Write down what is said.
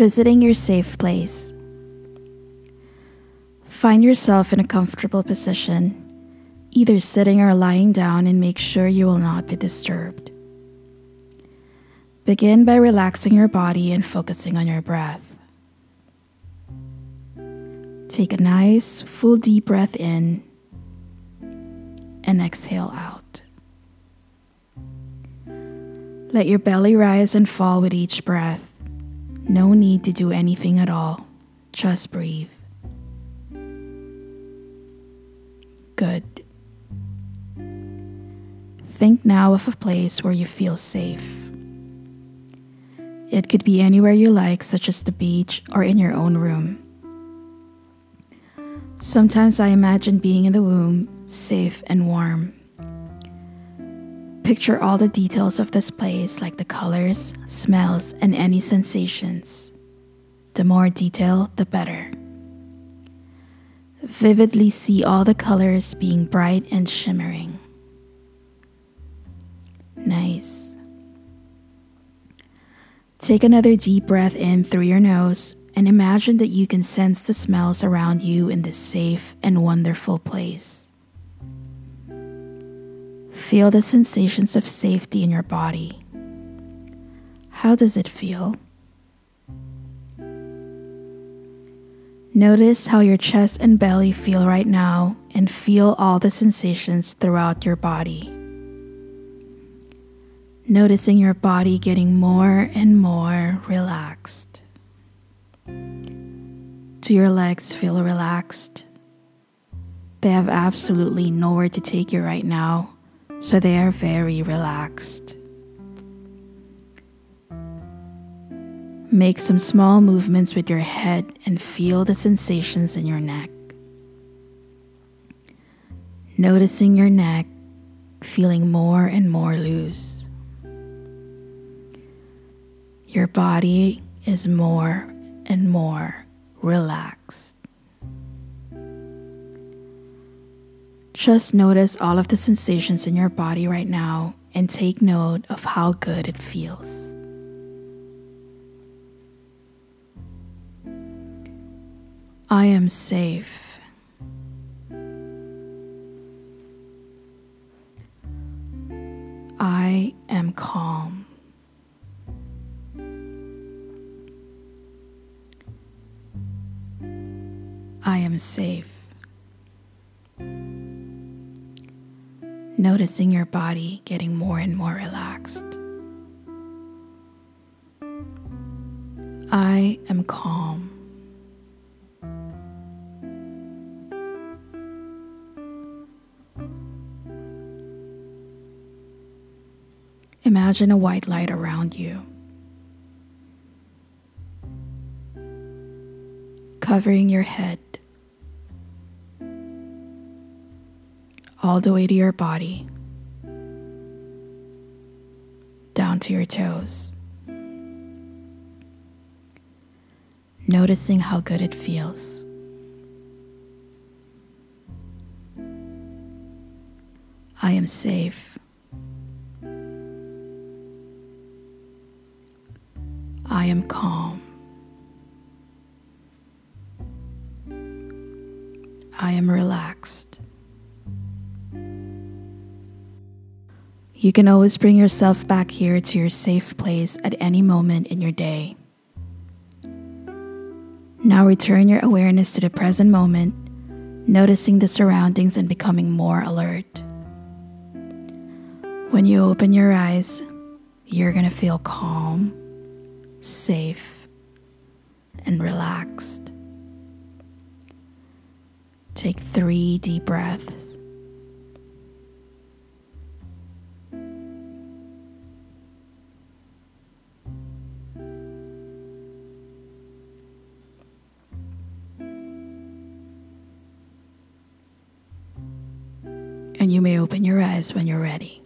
Visiting your safe place. Find yourself in a comfortable position, either sitting or lying down, and make sure you will not be disturbed. Begin by relaxing your body and focusing on your breath. Take a nice, full deep breath in and exhale out. Let your belly rise and fall with each breath. No need to do anything at all. Just breathe. Good. Think now of a place where you feel safe. It could be anywhere you like, such as the beach or in your own room. Sometimes I imagine being in the womb, safe and warm. Picture all the details of this place, like the colors, smells, and any sensations. The more detail, the better. Vividly see all the colors being bright and shimmering. Nice. Take another deep breath in through your nose and imagine that you can sense the smells around you in this safe and wonderful place. Feel the sensations of safety in your body. How does it feel? Notice how your chest and belly feel right now and feel all the sensations throughout your body. Noticing your body getting more and more relaxed. Do your legs feel relaxed? They have absolutely nowhere to take you right now so they are very relaxed. Make some small movements with your head and feel the sensations in your neck. Noticing your neck feeling more and more loose. Your body is more and more relaxed. Just notice all of the sensations in your body right now and take note of how good it feels. I am safe. I am calm. I am safe. Noticing your body getting more and more relaxed. I am calm. Imagine a white light around you, covering your head all the way to your body, down to your toes. Noticing how good it feels. I am safe. I am calm. I am relaxed. You can always bring yourself back here to your safe place at any moment in your day. Now return your awareness to the present moment, noticing the surroundings and becoming more alert. When you open your eyes, you're going to feel calm, safe, and relaxed. Take three deep breaths. And you may open your eyes when you're ready.